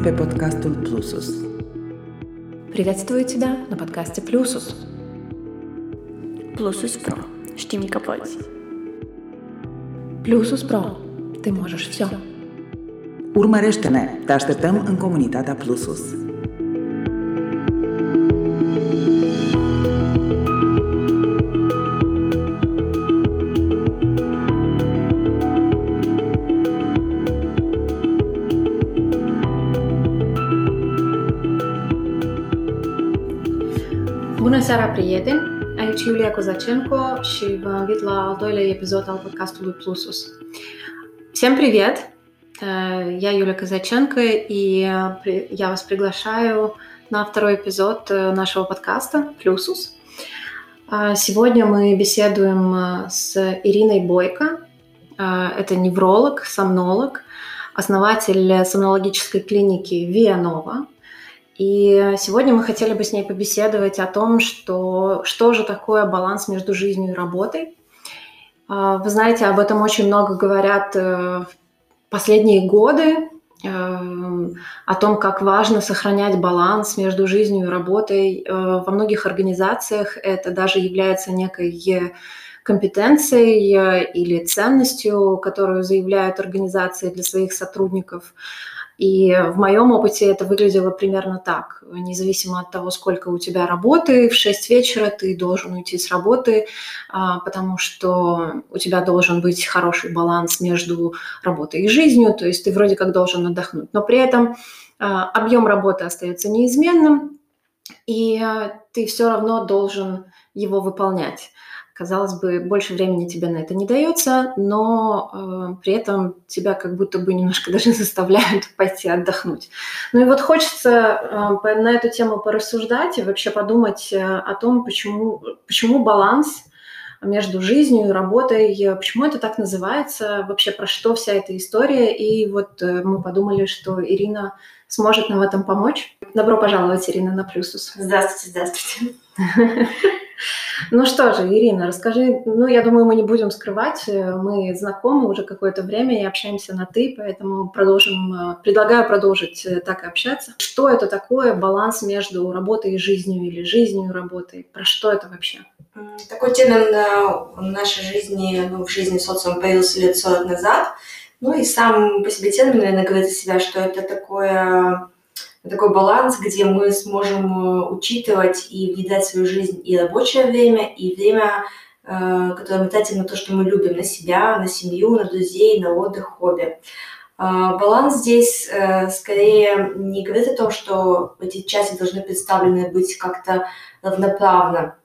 pe podcastul Plusus. Приветствую тебя на подкасте Плюсус. Plusus Pro. Știm că poți. Плюсус Про. Ты можешь все. Urmărește-ne! Te așteptăm în comunitatea Plusus. Seara, prieteni! Aici Iulia Kozacenko și vă invit la al doilea episod al podcastului Plusus. Всем привет! Э, Я Юлия Казаченко, и я вас приглашаю на второй эпизод э, нашего подкаста «Плюсус». А Сегодня мы беседуем э, с Ириной Бойко. Это невролог, сомнолог, основатель сомнологической клиники Вианова. И сегодня мы хотели бы с ней побеседовать о том, что, что же такое баланс между жизнью и работой. А, Вы знаете, об этом очень много говорят э, в последние годы, эм, о том, как важно сохранять баланс между жизнью и работой. Э, Во многих организациях это даже является некой э, компетенцией э, или ценностью, которую заявляют организации для своих сотрудников. И в моем опыте это выглядело примерно так. Независимо от того, сколько у тебя работы, в 6 вечера ты должен уйти с работы, а, потому что у тебя должен быть хороший баланс между работой и жизнью, то есть ты вроде как должен отдохнуть. Но при этом а, объем работы остается неизменным, и а, ты все равно должен его выполнять. Казалось бы, больше времени тебе на это не дается, но э, при этом тебя как будто бы немножко даже заставляют пойти отдохнуть. Ну и вот хочется э, на эту тему порассуждать и вообще подумать э, о том, почему, почему баланс между жизнью и работой, э, почему это так называется, вообще про что вся эта история. И вот э, мы подумали, что Ирина сможет нам в этом помочь. Добро пожаловать, Ирина, на Плюсус. Здравствуйте, здравствуйте. Ну что же, Ирина, расскажи, ну, я думаю, мы не будем скрывать, э, мы знакомы уже какое-то время и общаемся на «ты», поэтому продолжим, э, предлагаю продолжить э, так и общаться. Что это такое баланс между работой и жизнью или жизнью и работой? Про что это вообще? Такой термин в нашей жизни, ну, в жизни социума появился лет 40 назад. Ну и сам по себе термин, наверное, говорит о себя, что это такое, такой баланс, где мы сможем э, учитывать и внедрять в свою жизнь и рабочее время, и время, э, которое мы тратим на то, что мы любим, на себя, на семью, на друзей, на отдых, хобби. А, Баланс здесь э, скорее не говорит о том, что эти части должны представлены быть как-то равноправно.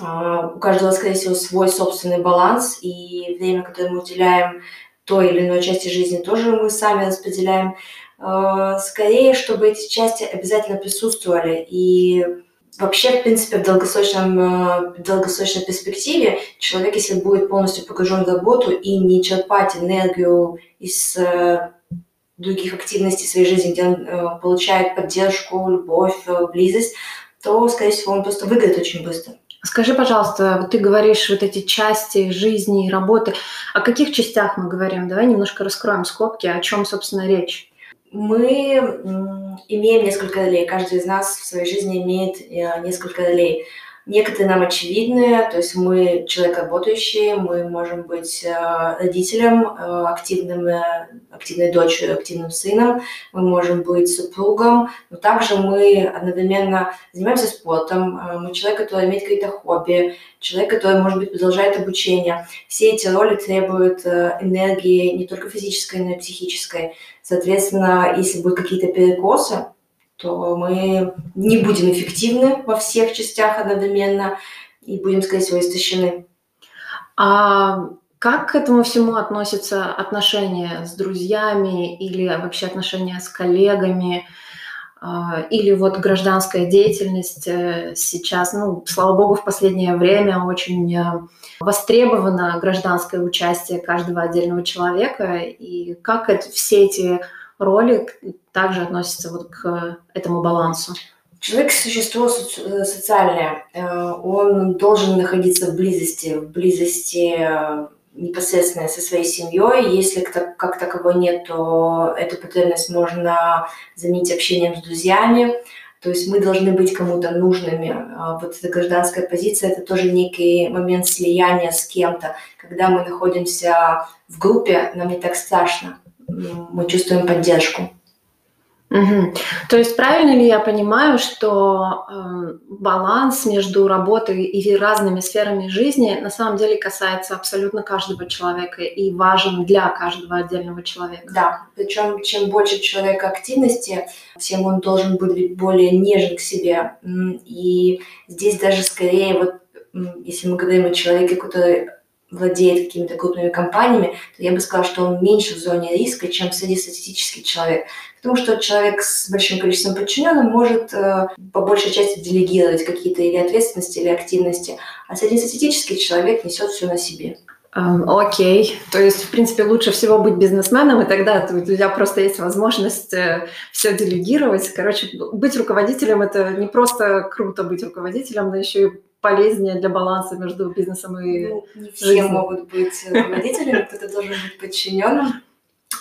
А, У каждого, скорее всего, свой собственный баланс, и время, которое мы уделяем той или иной части жизни, тоже мы сами распределяем. А, Скорее, чтобы эти части обязательно присутствовали. И вообще, в принципе, в, долгосрочном, э, в долгосрочной перспективе человек, если будет полностью погружен в работу и не черпать энергию из э, других активностей своей жизни, где он э, получает поддержку, любовь, э, близость, то, скорее всего, он просто выиграет очень быстро. Скажи, пожалуйста, вот ты говоришь вот эти части жизни и работы. О каких частях мы говорим? Давай немножко раскроем скобки, о чем, собственно, речь. Мы имеем несколько ролей. Каждый из нас в своей жизни имеет э, несколько ролей. Некоторые нам очевидные, то есть мы человек работающий, мы можем быть э, родителем, э, активным, э, активной дочерью, активным сыном, мы можем быть супругом, но также мы одновременно занимаемся спортом, мы человек, который имеет какие-то хобби, человек, который, может быть, продолжает обучение. Все эти роли требуют энергии не только физической, но и психической. Соответственно, если будут какие-то перекосы, то мы не будем эффективны во всех частях одновременно и будем, скорее всего, истощены. А как к этому всему относятся отношения с друзьями или вообще отношения с коллегами? А, Или вот гражданская деятельность э, сейчас, ну, слава богу, в последнее время очень э, востребовано гражданское участие каждого отдельного человека. И как это- все эти роли также относятся вот к этому балансу? Человек – существо э, социальное. Э, Он должен находиться в близости, в близости э, непосредственно со своей семьей. Если как таковой нет, то эту потребность можно заменить общением с друзьями. То есть мы должны быть кому-то нужными. Вот эта гражданская позиция – это тоже некий момент слияния с кем-то. Когда мы находимся в группе, нам не так страшно. Мы чувствуем поддержку. Угу. То есть правильно ли я понимаю, что э, баланс между работой и разными сферами жизни на самом деле касается абсолютно каждого человека и важен для каждого отдельного человека? Да, причем чем больше человека активности, тем он должен быть более нежен к себе. И здесь даже скорее вот если мы говорим о человеке, который владеет какими-то крупными компаниями, то я бы сказала, что он меньше в зоне риска, чем среднестатистический человек. Потому что человек с большим количеством подчиненных может э, по большей части делегировать какие-то или ответственности, или активности, а среднестатистический человек несет все на себе. Окей, okay. то есть, в принципе, лучше всего быть бизнесменом, и тогда у тебя просто есть возможность э, все делегировать. Короче, быть руководителем – это не просто круто быть руководителем, но еще и полезнее для баланса между бизнесом и ну, не все жизнью. могут быть руководителями, кто-то должен быть подчиненным.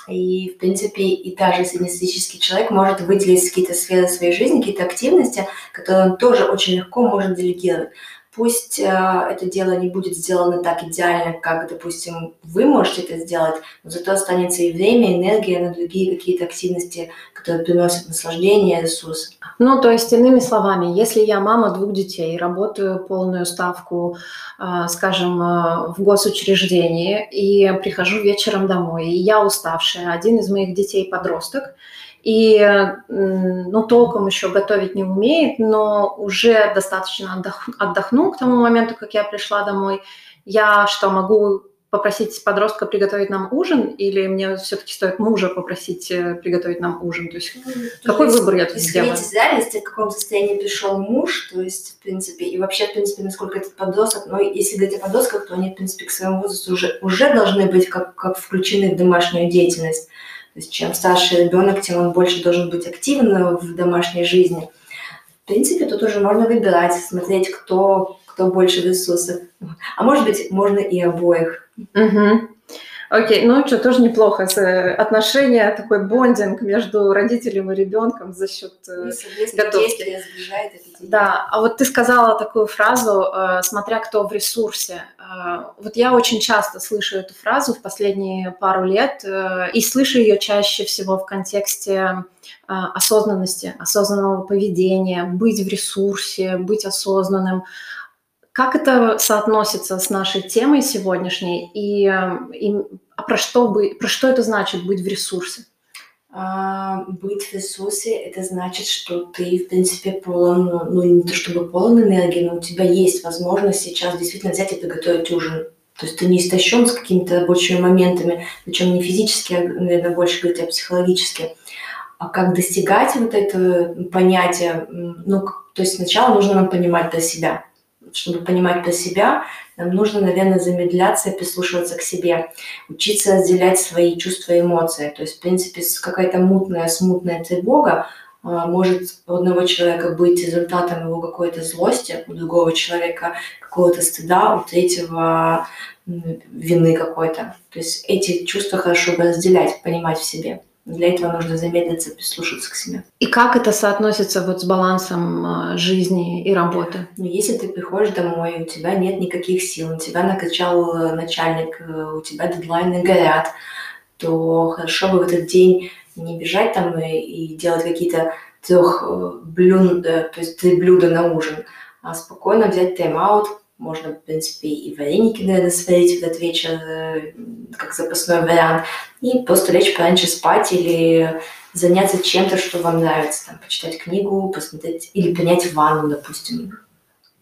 И, в принципе, и даже среднестатистический человек может выделить какие-то сферы своей жизни, какие-то активности, которые он тоже очень легко может делегировать. Пусть э, это дело не будет сделано так идеально, как, допустим, вы можете это сделать, но зато останется и время, и энергия на другие какие-то активности, которые приносят наслаждение, ресурсы. Ну, то есть, иными словами, если я мама двух детей, работаю полную ставку, э, скажем, э, в госучреждении, и прихожу вечером домой, и я уставшая, один из моих детей подросток, и, ну, толком еще готовить не умеет, но уже достаточно отдох, отдохнул к тому моменту, как я пришла домой. Я что, могу попросить подростка приготовить нам ужин, или мне все-таки стоит мужа попросить э, приготовить нам ужин? То есть ну, какой есть, выбор я тут сделаю? Из реальности, в каком состоянии пришел муж, то есть, в принципе, и вообще, в принципе, насколько этот подросток, но если говорить о подростках, то они, в принципе, к своему возрасту уже, уже должны быть как, как включены в домашнюю деятельность. То есть чем старше ребенок, тем он больше должен быть активен в домашней жизни. В принципе, тут уже можно выбирать, смотреть, кто, кто больше ресурсов. А может быть, можно и обоих. Угу. Окей, ну что, тоже неплохо. Э, отношения, такой бондинг между родителем и ребенком за счет э, готовки. Да, а вот ты сказала такую фразу, э, смотря кто в ресурсе. Вот я очень часто слышу эту фразу в последние пару лет, и слышу ее чаще всего в контексте осознанности, осознанного поведения, быть в ресурсе, быть осознанным. Как это соотносится с нашей темой сегодняшней и, и а про что, бы, про что это значит быть в ресурсе? А, быть в ресурсе – это значит, что ты, в принципе, полон, ну, не то чтобы полон энергии, но у тебя есть возможность сейчас действительно взять и приготовить ужин. То есть ты не истощен с какими-то рабочими моментами, причем не физически, а, наверное, больше говорить, а психологически. А как достигать вот это понятие? Ну, то есть сначала нужно нам понимать про себя – чтобы понимать про себя, нам нужно, наверное, замедляться прислушиваться к себе, учиться разделять свои чувства и эмоции. То есть, в принципе, какая-то мутная, смутная тревога а, может у одного человека быть результатом его какой-то злости, у другого человека какого-то стыда, у третьего вины какой-то. То есть эти чувства хорошо бы разделять, понимать в себе. Для этого нужно замедлиться, прислушаться к себе. И как это соотносится вот с балансом а, жизни и работы? Ну, если ты приходишь домой, у тебя нет никаких сил, у тебя накачал э, начальник, э, у тебя дедлайны горят, то хорошо бы в этот день не бежать там и, и делать какие-то трех э, блюда, то есть три блюда на ужин, а спокойно взять тайм-аут, можно, в принципе, и вареники, наверное, сварить в этот вечер, э, как запасной вариант, и просто лечь пораньше спать или заняться чем-то, что вам нравится. Там, почитать книгу, посмотреть или принять ванну, допустим.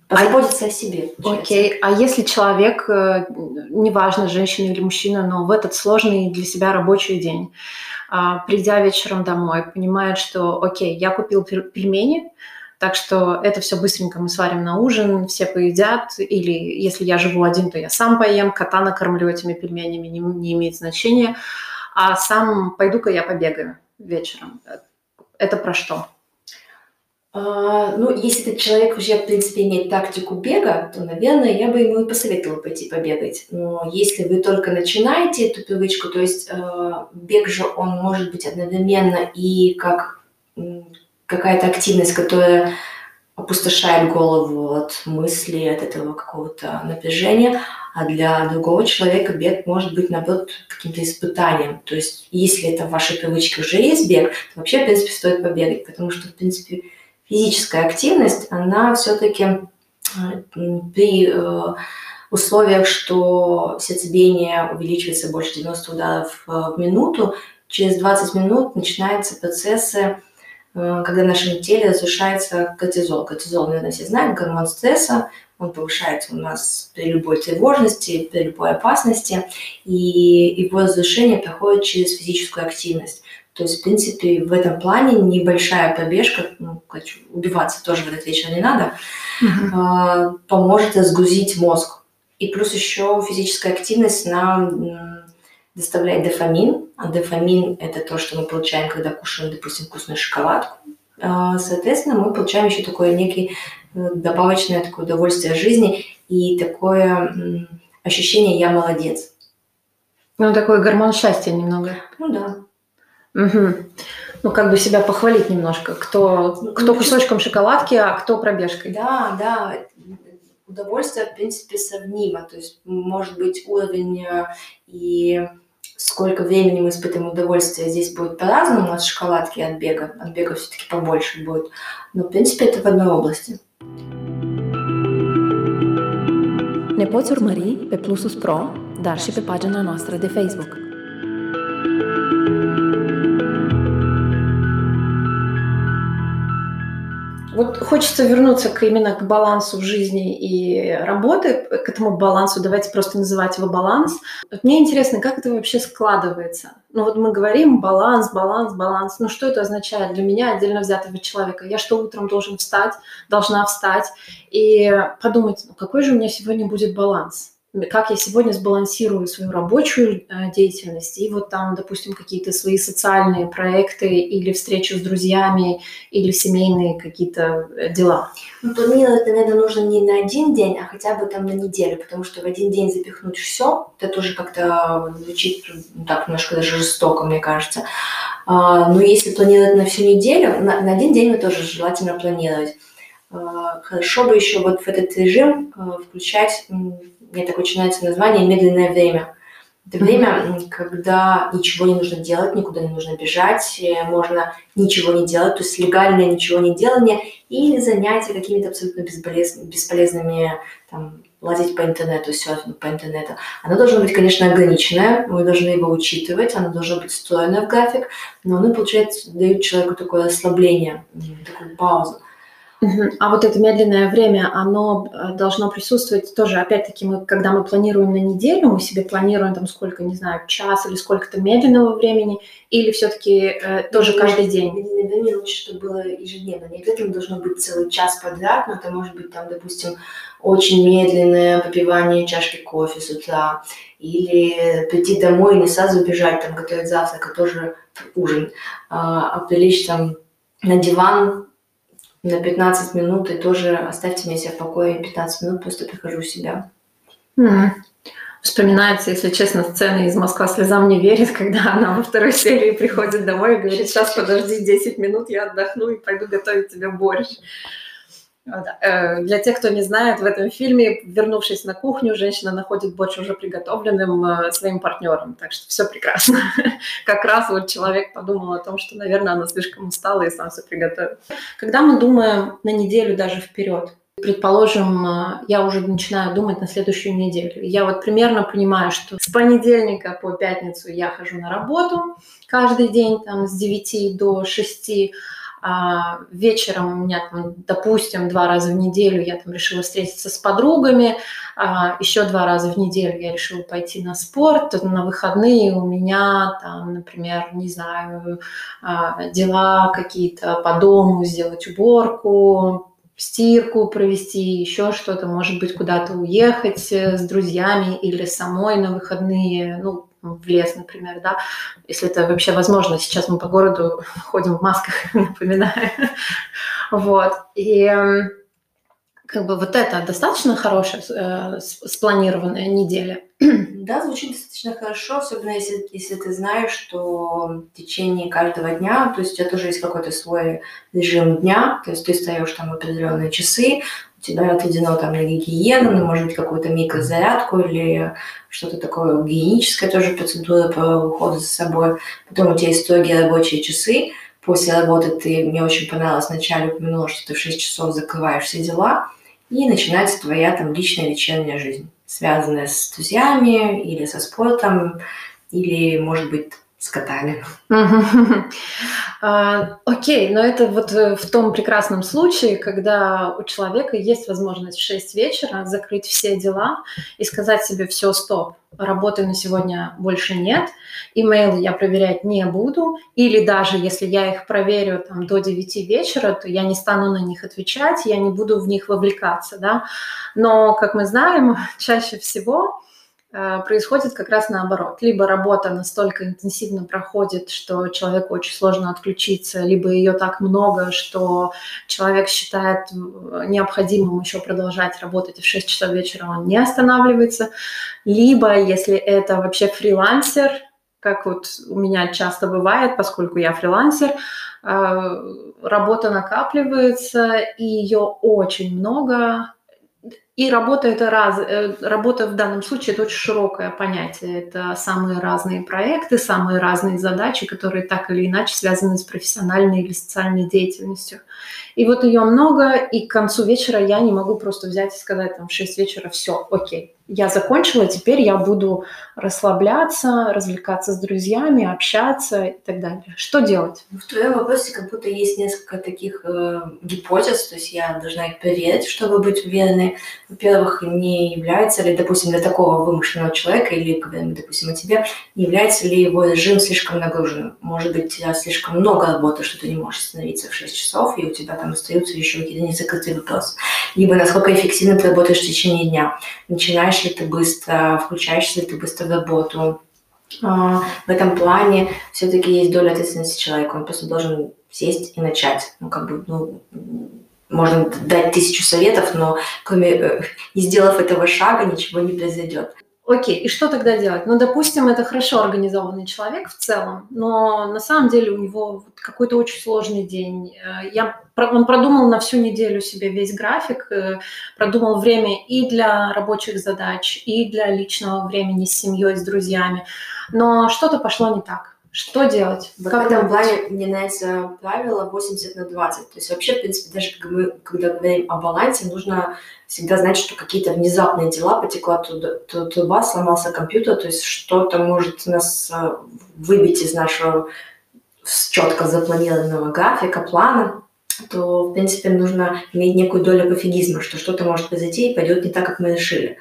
Позаботиться а, о себе. Окей. Okay. А если человек, э, неважно, женщина или мужчина, но в этот сложный для себя рабочий день, а, придя вечером домой, понимает, что, окей, я купил пельмени, так что это все быстренько мы сварим на ужин, все поедят, или если я живу один, то я сам поем, кота накормлю этими пельменями, не, не имеет значения, а сам пойду-ка я побегаю вечером. Это про что? А, ну, если этот человек уже, в принципе, имеет тактику бега, то, наверное, я бы ему и посоветовала пойти побегать. Но если вы только начинаете эту привычку, то есть э, бег же, он может быть одновременно и как какая-то активность, которая опустошает голову от мыслей, от этого какого-то напряжения, а для другого человека бег может быть, наоборот, каким-то испытанием. То есть, если это в вашей привычке уже есть бег, то вообще, в принципе, стоит побегать, потому что, в принципе, физическая активность, она все-таки э, при э, условиях, что сердцебиение увеличивается больше 90 ударов э, в минуту, через 20 минут начинаются процессы, когда в нашем теле разрушается кортизол. Кортизол, наверное, все знают, гормон стресса, он повышается у нас при любой тревожности, при любой опасности, и его разрушение проходит через физическую активность. То есть, в принципе, в этом плане небольшая пробежка, ну, убиваться тоже в этот вечер не надо, uh-huh. поможет разгрузить мозг. И плюс еще физическая активность нам доставляет дофамин. А дофамин – это то, что мы получаем, когда кушаем, допустим, вкусную шоколадку. А, соответственно, мы получаем еще такое некий э, добавочное такое удовольствие жизни и такое ощущение «я молодец». Ну, такой гормон счастья немного. Ну да. Угу. Ну, как бы себя похвалить немножко. Кто, ну, кто кусочком шоколадки, а кто пробежкой. Да, да. Удовольствие, в принципе, сравнимо. То есть, может быть, уровень э, и сколько времени мы испытываем удовольствие здесь будет по-разному от шоколадки от бега. От бега все-таки побольше будет. Но, в принципе, это в одной области. Ne poți urmări pe Plusus Pro, dar și pe pagina noastră de Facebook. Вот хочется вернуться к, именно к балансу в жизни и работы, к этому балансу, давайте просто называть его баланс. Вот мне интересно, как это вообще складывается? Ну вот мы говорим баланс, баланс, баланс. Ну что это означает для меня, отдельно взятого человека? Я что, утром должен встать, должна встать и подумать, ну какой же у меня сегодня будет баланс? Как я сегодня сбалансирую свою рабочую э, деятельность и вот там, допустим, какие-то свои социальные проекты или встречу с друзьями или семейные какие-то э, дела. Ну, планировать, наверное, нужно не на один день, а хотя бы там на неделю, потому что в один день запихнуть все, это тоже как-то звучит ну, так немножко даже жестоко, мне кажется. А, но если планировать на всю неделю, на, один день мы тоже желательно планировать. А, хорошо бы еще вот в этот режим э, включать мне так очень нравится название «Медленное время». Это время, когда ничего не нужно делать, никуда не нужно бежать, э, можно ничего не делать, то есть легальное ничего не делание или занятия какими-то абсолютно бесполезными, там, лазить по интернету, серфинг по интернету. Оно должно быть, конечно, ограниченное, мы должны его учитывать, оно должно быть встроено в график, но оно, получается, дает человеку такое расслабление, такую паузу. А вот это медленное время, оно э, должно присутствовать тоже, опять-таки, мы, когда мы планируем на неделю, мы себе планируем там сколько, не знаю, час или сколько-то медленного времени, или все-таки э, тоже ну, каждый день? Медленное время лучше, чтобы было ежедневно. Не обязательно должно быть целый час подряд, но это может быть там, допустим, очень медленное попивание чашки кофе с утра, или прийти домой и не сразу бежать, там, готовить завтрак, а тоже ужин, а, а прилечь там на диван, на 15 минут, и тоже оставьте меня себя в покое 15 минут, просто прихожу в себя. Mm. Вспоминается, если честно, сцена из «Москва слезам не верит», когда она во второй серии приходит домой и говорит, сейчас подожди 10 минут, я отдохну и пойду готовить тебе борщ. Э, для тех, кто не знает, в этом фильме, вернувшись на кухню, женщина находит борщ уже приготовленным э, своим партнером. Так что все прекрасно. Как раз вот человек подумал о том, что, наверное, она слишком устала и сам все приготовит. Когда мы думаем на неделю даже вперед, Предположим, э, я уже начинаю думать на следующую неделю. Я вот примерно понимаю, что с понедельника по пятницу я хожу на работу каждый день там с 9 до 6, а, вечером у меня, там, допустим, два раза в неделю я там решила встретиться с подругами, а, еще два раза в неделю я решила пойти на спорт, на выходные у меня там, например, не знаю, а, дела какие-то по дому, сделать уборку, стирку провести, еще что-то, может быть, куда-то уехать э, с друзьями или самой на выходные, ну, в лес, например, да, если это вообще возможно. Сейчас мы по городу ходим в масках, напоминаю. Вот. И как бы вот это достаточно хорошая э, спланированная неделя. Да, звучит достаточно хорошо, особенно если, если ты знаешь, что в течение каждого дня, то есть у тебя тоже есть какой-то свой режим дня, то есть ты встаешь там определенные часы, тебя отведено там на гигиену, ну, может быть, какую-то микрозарядку или что-то такое гигиеническое тоже процедура по уходу за собой. Потом у тебя есть строгие рабочие часы. После работы ты, мне очень понравилось, вначале упомянула, что ты в 6 часов закрываешь все дела, и начинается твоя там личная вечерняя жизнь, связанная с друзьями или со спортом, или, может быть, с котами. А, окей, но это вот э, в том прекрасном случае, когда у человека есть возможность в 6 вечера закрыть все дела и сказать себе все, стоп, работы на сегодня больше нет, имейлы я проверять не буду, или даже если я их проверю там, до 9 вечера, то я не стану на них отвечать, я не буду в них вовлекаться, да. Но, как мы знаем, чаще всего происходит как раз наоборот. Либо работа настолько интенсивно проходит, что человеку очень сложно отключиться, либо ее так много, что человек считает э, необходимым еще продолжать работать, и в 6 часов вечера он не останавливается. Либо, если это вообще фрилансер, как вот у меня часто бывает, поскольку я фрилансер, э, работа накапливается, и ее очень много, и работа это раз, э, работа в данном случае это очень широкое понятие. Это самые разные проекты, самые разные задачи, которые так или иначе связаны с профессиональной или социальной деятельностью. И вот ее много, и к концу вечера я не могу просто взять и сказать там в 6 вечера все, окей, я закончила, теперь я буду расслабляться, развлекаться с друзьями, общаться и так далее. Что делать? В твоем вопросе как будто есть несколько таких э, гипотез, то есть я должна их проверить, чтобы быть уверенной. Во-первых, не является ли, допустим, для такого вымышленного человека, или, говорим, допустим, о тебе, не является ли его режим слишком нагруженным? Может быть, у тебя слишком много работы, что ты не можешь остановиться в 6 часов, и у тебя там остаются еще какие-то незакрытые вопросы. Либо насколько эффективно ты работаешь в течение дня. Начинаешь включаешь ли ты быстро, включаешься ли ты быстро в работу. А, в этом плане все-таки есть доля ответственности человека. Он просто должен сесть и начать. Ну, как бы, ну, можно дать тысячу советов, но кроме э, не сделав этого шага, ничего не произойдет. Окей, и что тогда делать? Ну, допустим, это хорошо организованный человек в целом, но на самом деле у него какой-то очень сложный день. Э, я, он продумал на всю неделю себе весь график, э, продумал время и для рабочих задач, и для личного времени с семьей, с друзьями, но что-то пошло не так. Что делать? В как этом плане мне нравится правило 80 на 20. То есть вообще, в принципе, даже когда мы когда говорим о балансе, нужно всегда знать, что какие-то внезапные дела, потекла труба, сломался компьютер, то есть что-то может нас э, выбить из нашего четко запланированного графика, плана, то, в принципе, нужно иметь некую долю пофигизма, что что-то может произойти и пойдет не так, как мы решили.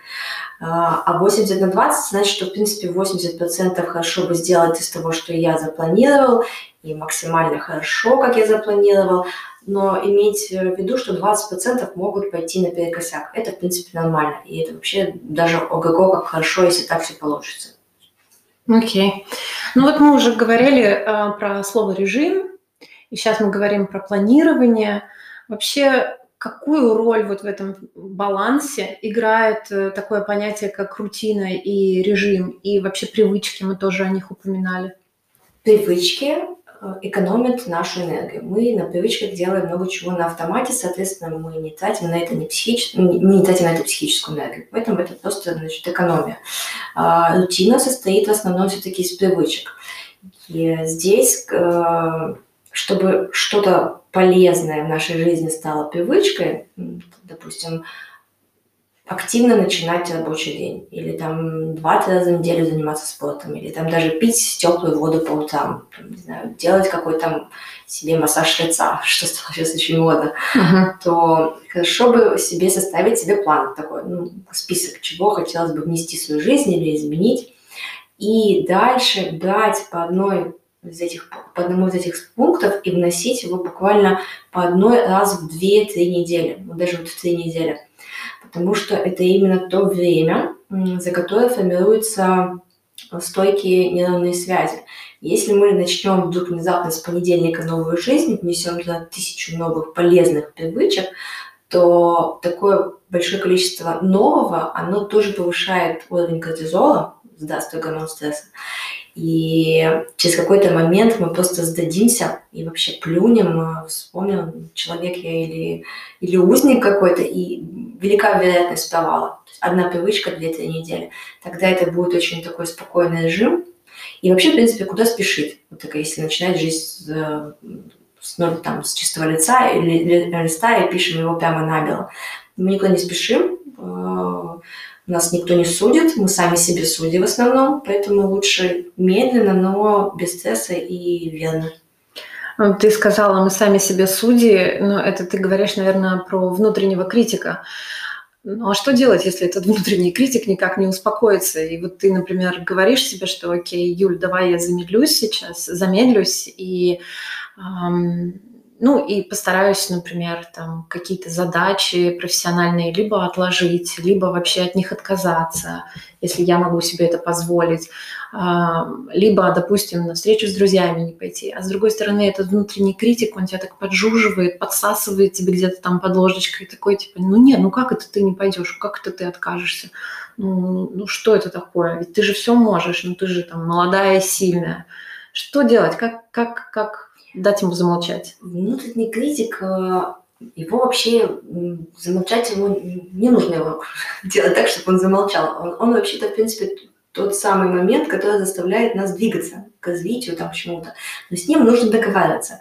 А 80 на 20 значит, что, в принципе, 80% хорошо бы сделать из того, что я запланировал, и максимально хорошо, как я запланировал, но иметь в виду, что 20% могут пойти на перекосяк. Это, в принципе, нормально. И это вообще даже ого-го, как хорошо, если так все получится. Окей. Okay. Ну вот мы уже говорили э, про слово режим, и сейчас мы говорим про планирование. Вообще Какую роль вот в этом балансе играет э, такое понятие, как рутина и режим, и вообще привычки, мы тоже о них упоминали? Привычки э, экономят нашу энергию. Мы на привычках делаем много чего на автомате, соответственно, мы не тратим на это не, психич... мы не тратим на это психическую энергию. Поэтому это просто значит, экономия. А, рутина состоит в основном все-таки из привычек. И здесь э, чтобы что-то полезное в нашей жизни стало привычкой, допустим, активно начинать рабочий день, или там два-три раза в неделю заниматься спортом, или там даже пить теплую воду по утрам, там, не знаю, делать какой-то себе массаж лица, что стало сейчас очень модно, uh-huh. то хорошо бы себе составить себе план такой, ну, список, чего хотелось бы внести в свою жизнь или изменить, и дальше брать по одной из этих, по одному из этих пунктов и вносить его буквально по одной раз в 2-3 недели, вот даже вот в 3 недели. Потому что это именно то время, за которое формируется стойкие нейронные связи. Если мы начнем вдруг внезапно с понедельника новую жизнь, внесем туда тысячу новых полезных привычек, то такое большое количество нового, оно тоже повышает уровень кортизола, сдаст гормон стресса. И через какой-то момент мы просто сдадимся и вообще плюнем, э, вспомним, человек я или, или узник какой-то, и велика вероятность провала. Одна привычка, две-три недели. Тогда это будет очень такой спокойный режим. И вообще, в принципе, куда спешить? Вот такая, если начинать жизнь с, э, с, ну, там, с чистого лица или, листа и пишем его прямо набело. Мы никуда не спешим, э, нас никто не судит, мы сами себе судим в основном, поэтому лучше медленно, но без стресса и верно. Ну, ты сказала, мы сами себе судьи, но это ты говоришь, наверное, про внутреннего критика. Ну а что делать, если этот внутренний критик никак не успокоится? И вот ты, например, говоришь себе, что окей, Юль, давай я замедлюсь сейчас, замедлюсь и эм, ну и постараюсь, например, там какие-то задачи профессиональные либо отложить, либо вообще от них отказаться, если я могу себе это позволить. Либо, допустим, на встречу с друзьями не пойти. А с другой стороны, этот внутренний критик, он тебя так поджуживает, подсасывает тебе где-то там под ложечкой, такой типа, ну нет, ну как это ты не пойдешь, как это ты откажешься? Ну, ну что это такое? Ведь ты же все можешь, ну ты же там молодая сильная. Что делать? Как, как, как дать ему замолчать? Внутренний критик, э, его вообще замолчать ему не нужно его делать так, чтобы он замолчал. Он, он вообще-то, в принципе, тот самый момент, который заставляет нас двигаться к развитию, там, к чему-то. Но с ним нужно договариваться.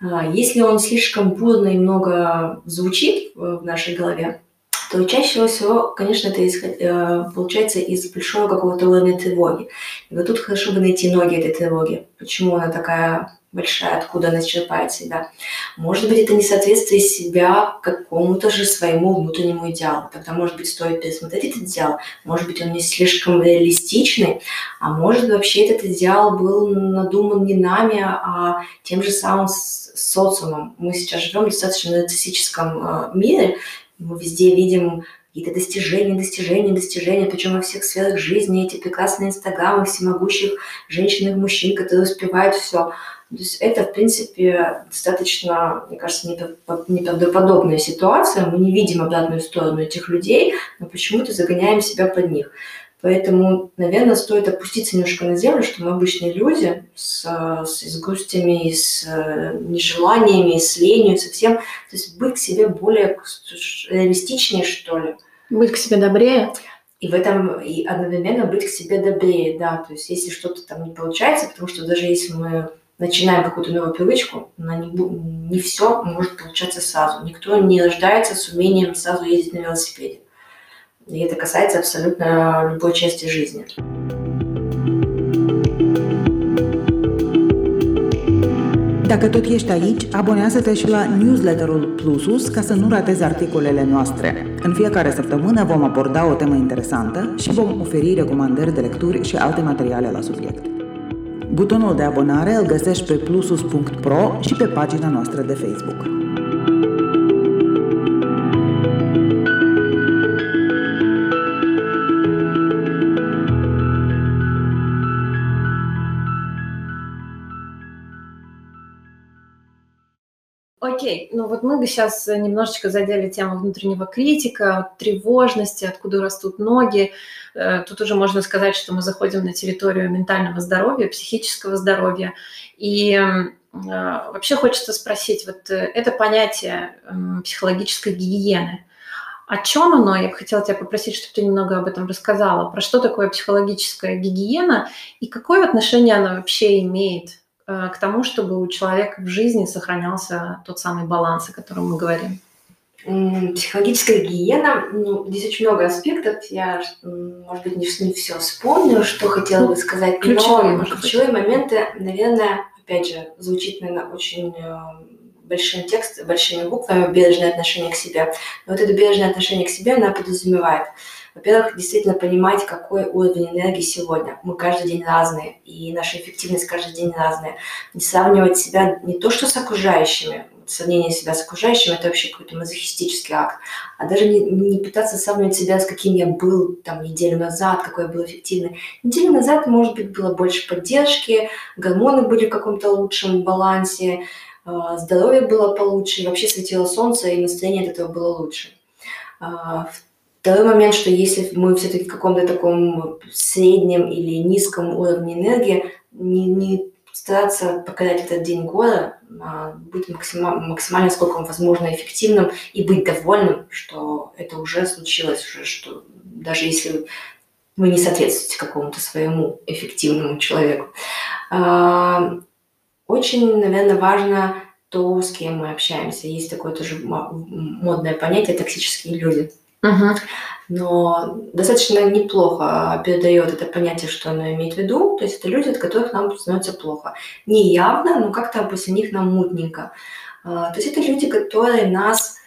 А, если он слишком бурно и много звучит в нашей голове, то чаще всего, конечно, это исход, э, получается из большого какого-то уровня тревоги. И вот тут хорошо бы найти ноги этой тревоги. Почему она такая большая, откуда она черпает себя. Может быть, это несоответствие себя какому-то же своему внутреннему идеалу. Тогда, может быть, стоит пересмотреть этот идеал. Может быть, он не слишком реалистичный, а может, вообще этот идеал был надуман не нами, а тем же самым социумом. Мы сейчас живем в достаточно нарциссическом э, мире, мы везде видим какие-то достижения, достижения, достижения, причем во всех сферах жизни, эти прекрасные инстаграмы всемогущих женщин и мужчин, которые успевают все. То есть это, в принципе, достаточно, мне кажется, неправдоподобная ситуация. Мы не видим обратную сторону этих людей, но почему-то загоняем себя под них. Поэтому, наверное, стоит опуститься немножко на землю, что мы обычные люди с, с изгрустями, с э, нежеланиями, с ленью, со всем. То есть быть к себе более реалистичнее, что ли. Быть к себе добрее. И в этом и одновременно быть к себе добрее, да. То есть если что-то там не получается, потому что даже если мы начинаем какую-то новую привычку, но не, не все может получаться сразу. Никто не рождается с умением сразу ездить на велосипеде. И это касается абсолютно любой части жизни. Dacă tot ești aici, abonează-te și la newsletterul Plusus ca să nu ratezi articolele noastre. În fiecare săptămână vom aborda o temă interesantă și vom oferi recomandări de lecturi și alte materiale la subiect. Butonul de abonare îl găsești pe plusus.pro și pe pagina noastră de Facebook. Окей, ну вот мы сейчас немножечко задели тему внутреннего критика, тревожности, откуда растут ноги. Э, тут уже можно сказать, что мы заходим на территорию ментального здоровья, психического здоровья. И э, вообще хочется спросить, вот э, это понятие психологической гигиены, о чем оно? Я бы хотела тебя попросить, чтобы ты немного об этом рассказала. Про что такое психологическая гигиена и какое отношение она вообще имеет к тому, чтобы у человека в жизни сохранялся тот самый баланс, о котором мы говорим? Психологическая гигиена, ну, здесь очень много аспектов. Я, может быть, не, не все вспомню, что хотела бы сказать. Ключевые, но ключевые моменты, наверное, опять же, звучит, наверное, очень э, большим текстом, большими буквами бережное отношение к себе. Но вот это бережное отношение к себе, она подразумевает – во-первых, действительно понимать, какой уровень энергии сегодня. Мы каждый день разные, и наша эффективность каждый день разная. Не сравнивать себя не то что с окружающими, сравнение себя с окружающим, это вообще какой-то мазохистический акт. А даже не, не пытаться сравнивать себя с каким я был там неделю назад, какой я был эффективный. Неделю назад, может быть, было больше поддержки, гормоны были в каком-то лучшем балансе, а, здоровье было получше, вообще светило солнце, и настроение от этого было лучше. А, второй момент, что если мы все-таки в каком-то таком среднем или низком уровне энергии, не, не стараться покорять этот день года, а, быть максимально, максимально, сколько возможно, эффективным и быть довольным, что это уже случилось, уже, что даже если вы не соответствуете какому-то своему эффективному человеку. А, очень, наверное, важно то, с кем мы общаемся. Есть такое тоже модное понятие «токсические люди». Угу. Но достаточно неплохо передает это понятие, что оно имеет в виду. То есть это люди, от которых нам становится плохо. Не явно, но как-то после них нам мутненько. А, то есть это люди, которые нас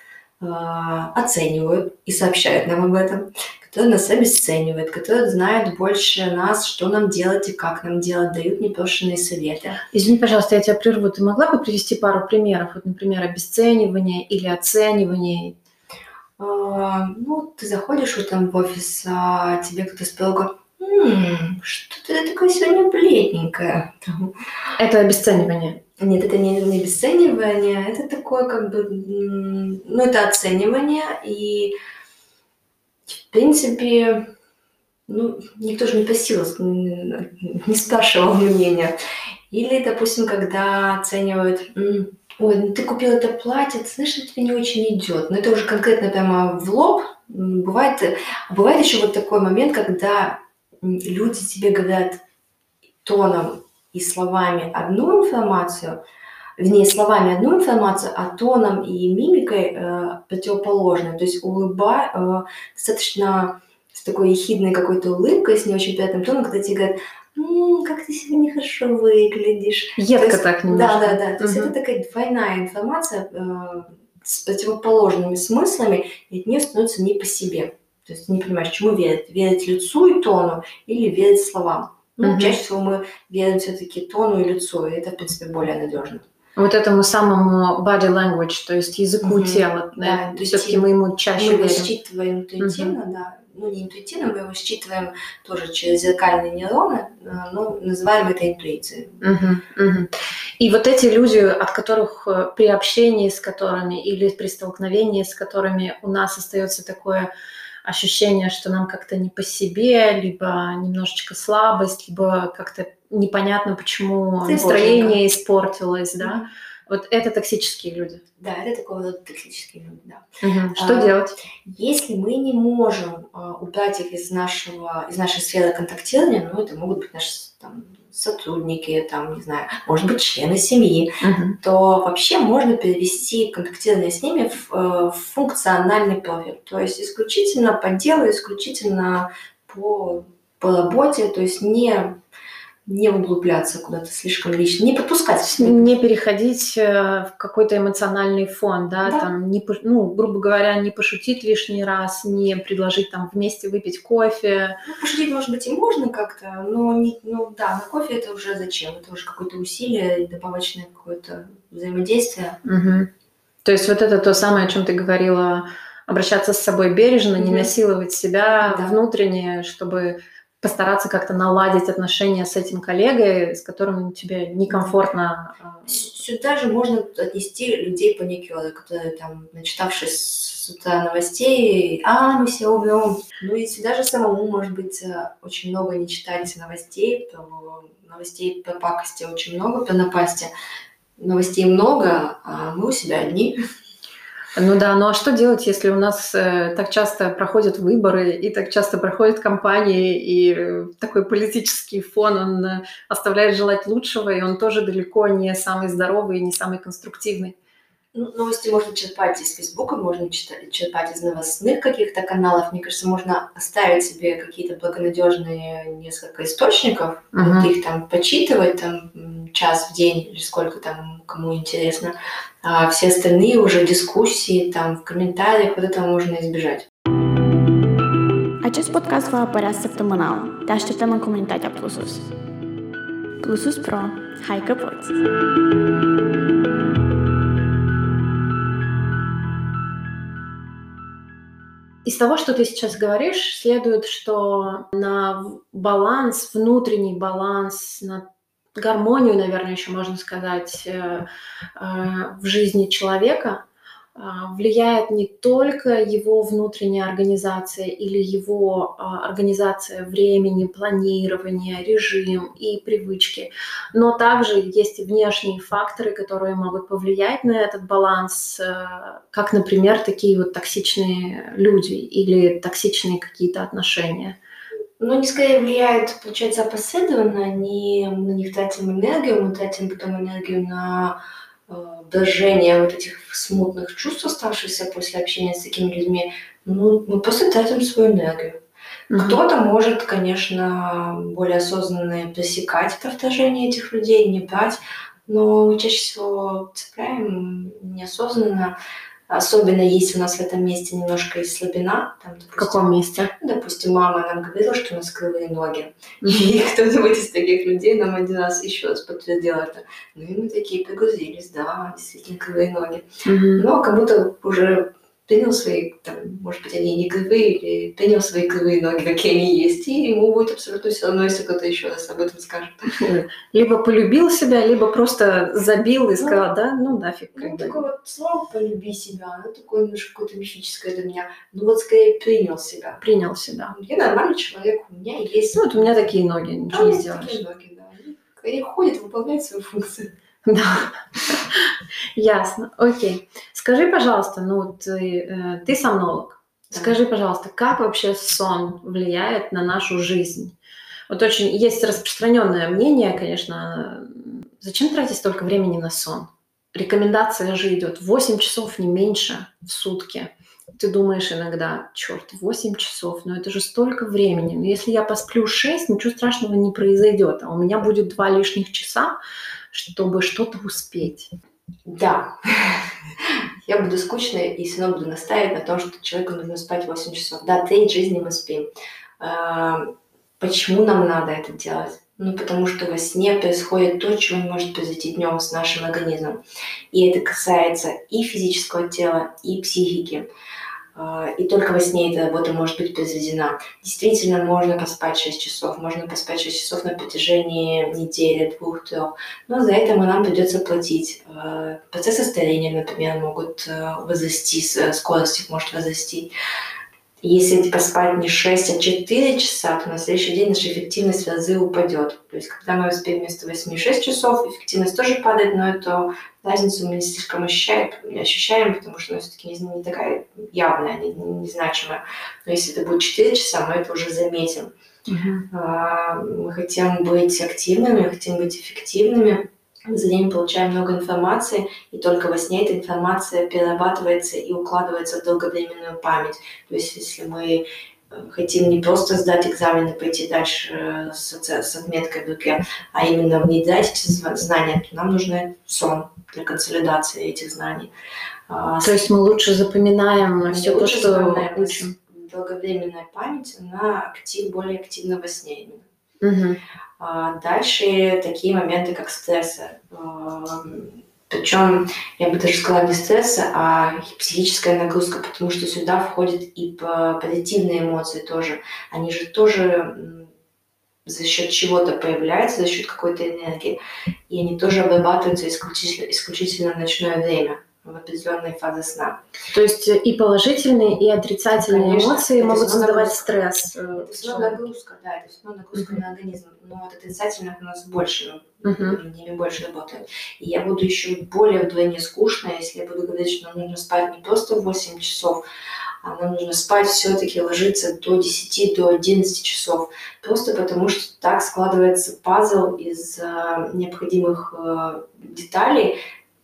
а, оценивают и сообщают нам об этом, которые нас обесценивают, которые знают больше нас, что нам делать и как нам делать, дают непрошенные советы. Извини, пожалуйста, я тебя прерву. Ты могла бы привести пару примеров? Вот, например, обесценивание или оценивание ну, ты заходишь вот там в офис, а тебе кто-то сказал, «М, что ты такая сегодня бледненькая. Это обесценивание. Нет, это не, не обесценивание, это такое как бы, ну, это оценивание, и в принципе, ну, никто же не просил, не спрашивал мнения. Или, допустим, когда оценивают, ой, ну ты купил это платье, ты знаешь, это тебе не очень идет. Но это уже конкретно прямо в лоб. Бывает, бывает еще вот такой момент, когда люди тебе говорят тоном и словами одну информацию, вернее, словами одну информацию, а тоном и мимикой э, противоположную. То есть улыба э, достаточно с такой ехидной какой-то улыбкой, с не очень приятным тоном, когда тебе говорят, м как ты сегодня хорошо выглядишь. Едко есть, так немножко. Да, да, да. То есть это такая двойная информация э, с противоположными смыслами, и от нее становится не по себе. То есть ты не понимаешь, чему верить. Верить лицу и тону или верить словам. Ну, угу. чаще всего мы верим все-таки тону и лицу, и это, в принципе, более надежно. Вот этому самому body language, то есть языку угу. тела. Да, все-таки мы ему чаще мы верим. Мы считываем интуитивно, угу. да, ну не интуитивно, мы его считываем тоже через зеркальные нейроны, э, но называем это интуицией. Угу, угу. И вот эти люди, от которых э, при общении с которыми или при столкновении с которыми у нас остается такое ощущение, что нам как-то не по себе, либо немножечко слабость, либо как-то непонятно, почему настроение испортилось, да. Вот это токсические люди. Да, это такого рода токсические люди, да. Угу. Что а, делать? Если мы не можем а, убрать их из нашего, из нашей сферы контактирования, ну, это могут быть наши там, сотрудники, там, не знаю, может быть, члены семьи, угу. то вообще можно перевести контактирование с ними в, э, в функциональный профиль. То есть исключительно по делу, исключительно по, по работе, то есть не не углубляться куда-то слишком лично, не подпускать. Не переходить э, в какой-то эмоциональный фон, да, да. там, не, ну, грубо говоря, не пошутить лишний раз, не предложить там вместе выпить кофе. Ну, пошутить, может быть, и можно как-то, но не, ну да, на кофе это уже зачем? Это уже какое-то усилие, добавочное какое-то взаимодействие. Угу. То есть вот это то самое, о чем ты говорила, обращаться с собой бережно, угу. не насиловать себя да. внутренне, чтобы постараться как-то наладить отношения с этим коллегой, с которым тебе некомфортно. А, Сюда же можно отнести людей паникеры, которые там, начитавшись с утра новостей, а, мы все умрем. Ну и сюда же самому, может быть, э, очень много не читать новостей, про новостей про пакости очень много, про напасти. Новостей много, а мы у себя одни. Ну да, ну а что делать, если у нас э, так часто проходят выборы и так часто проходят кампании, и э, такой политический фон, он э, оставляет желать лучшего, и он тоже далеко не самый здоровый и не самый конструктивный. Ну, новости можно черпать из Фейсбука, можно читать, черпать из новостных каких-то каналов. Мне кажется, можно оставить себе какие-то благонадежные несколько источников, uh-huh. вот их там почитывать там час в день или сколько там кому интересно. А все остальные уже дискуссии там в комментариях, вот этого можно избежать. Acest podcast va apărea săptămânal. Te așteptăm în comunitatea Plus Sus. Plus Pro. Hai că poți! Из того, что ты сейчас говоришь, следует, что на баланс, внутренний баланс, на гармонию, наверное, еще можно сказать, э, э, в жизни человека а, влияет не только его внутренняя организация или его организация времени, планирования, режим и привычки, но также есть и внешние факторы, которые могут повлиять на этот баланс, э, как, например, такие вот токсичные люди или токсичные какие-то отношения. Ну, они скорее влияют, получается, опосредованно, они, мы на них тратим энергию, мы тратим потом энергию на Э, дождения вот этих смутных чувств, оставшихся после общения с такими людьми, ну, мы просто тратим свою энергию. Mm-hmm. Кто-то может, конечно, более осознанно пресекать это вторжение этих людей, не брать, но мы чаще всего цепляем неосознанно, Особенно если у нас в этом месте немножко есть слабина. Там, допустим, в каком месте? Допустим, мама нам говорила, что у нас кривые ноги. И кто-нибудь из таких людей нам один раз еще раз подтвердил это. Ну и мы такие погрузились, да, действительно кривые ноги. Но как будто уже принял свои, там, может быть, они не кривые, или принял свои кривые ноги, какие они есть, и ему будет абсолютно все равно, если кто-то еще раз об этом скажет. Либо полюбил себя, либо просто забил и сказал, ну, да, ну нафиг. Ну, такое вот слово «полюби себя», оно такое немножко какое-то мифическое для меня. Ну вот скорее принял себя. Принял себя. Я нормальный человек, у меня есть... Ну вот у меня такие ноги, ничего не сделаешь. такие ноги, да. Они ходят, выполняют свою функцию. Да, ясно. Окей. Скажи, пожалуйста, ну ты, э, ты сомнолог. Скажи, пожалуйста, как вообще сон влияет на нашу жизнь? Вот очень есть распространенное мнение, конечно, зачем тратить столько времени на сон? Рекомендация же идет 8 часов, не меньше в сутки. Ты думаешь иногда, черт, 8 часов, но это же столько времени. Но если я посплю 6, ничего страшного не произойдет, а у меня будет 2 лишних часа, чтобы что-то успеть. Да, я буду скучной и все равно буду настаивать на том, что человеку нужно спать 8 часов. Да, треть жизни мы спим. А, почему нам надо это делать? Ну, потому что во сне происходит то, чего не может произойти днем с нашим организмом. И это касается и физического тела, и психики. А, и только во сне эта работа может быть произведена. Действительно, можно поспать 6 часов, можно поспать 6 часов на протяжении недели, двух, трех, но за это нам придется платить. А, процессы старения, например, могут а, возрасти, скорость их может возрасти. Если поспать не 6, а 4 часа, то на следующий день наша эффективность в разы упадет. То есть, когда мы спим вместо 8 6 часов, эффективность тоже падает, но эту разницу мы не слишком ощущаем, ощущаем потому что она все-таки не, не такая явная, не, не, незначимая. Но если это будет 4 часа, мы это уже заметим. Uh-huh. Мы хотим быть активными, мы хотим быть эффективными за день получаем много информации, и только во сне эта информация перерабатывается и укладывается в долговременную память. То есть если мы э, хотим не просто сдать экзамен и пойти дальше э, с, с отметкой в руке, а именно внедрять эти знания, то нам нужен сон для консолидации этих знаний. А, то есть мы лучше запоминаем все то, что учим. Долговременная память, она актив, более активна во сне именно. Угу. Дальше такие моменты, как стрессы. Причем, я бы даже сказала, не стрессы, а психическая нагрузка, потому что сюда входят и позитивные эмоции тоже. Они же тоже за счет чего-то появляются, за счет какой-то энергии. И они тоже обрабатываются исключительно, исключительно в ночное время в определенной фазе сна. То есть э, и положительные, и отрицательные Конечно, эмоции могут создавать стресс. Это все нагрузка, да, это все нагрузка uh-huh. на организм. Но от отрицательных у нас больше, uh-huh. ними больше работает. И я буду еще более вдвойне скучно, если я буду говорить, что нам нужно спать не просто 8 часов, а нам нужно спать все-таки ложиться до 10, до 11 часов. Просто потому что так складывается пазл из э, необходимых э, деталей,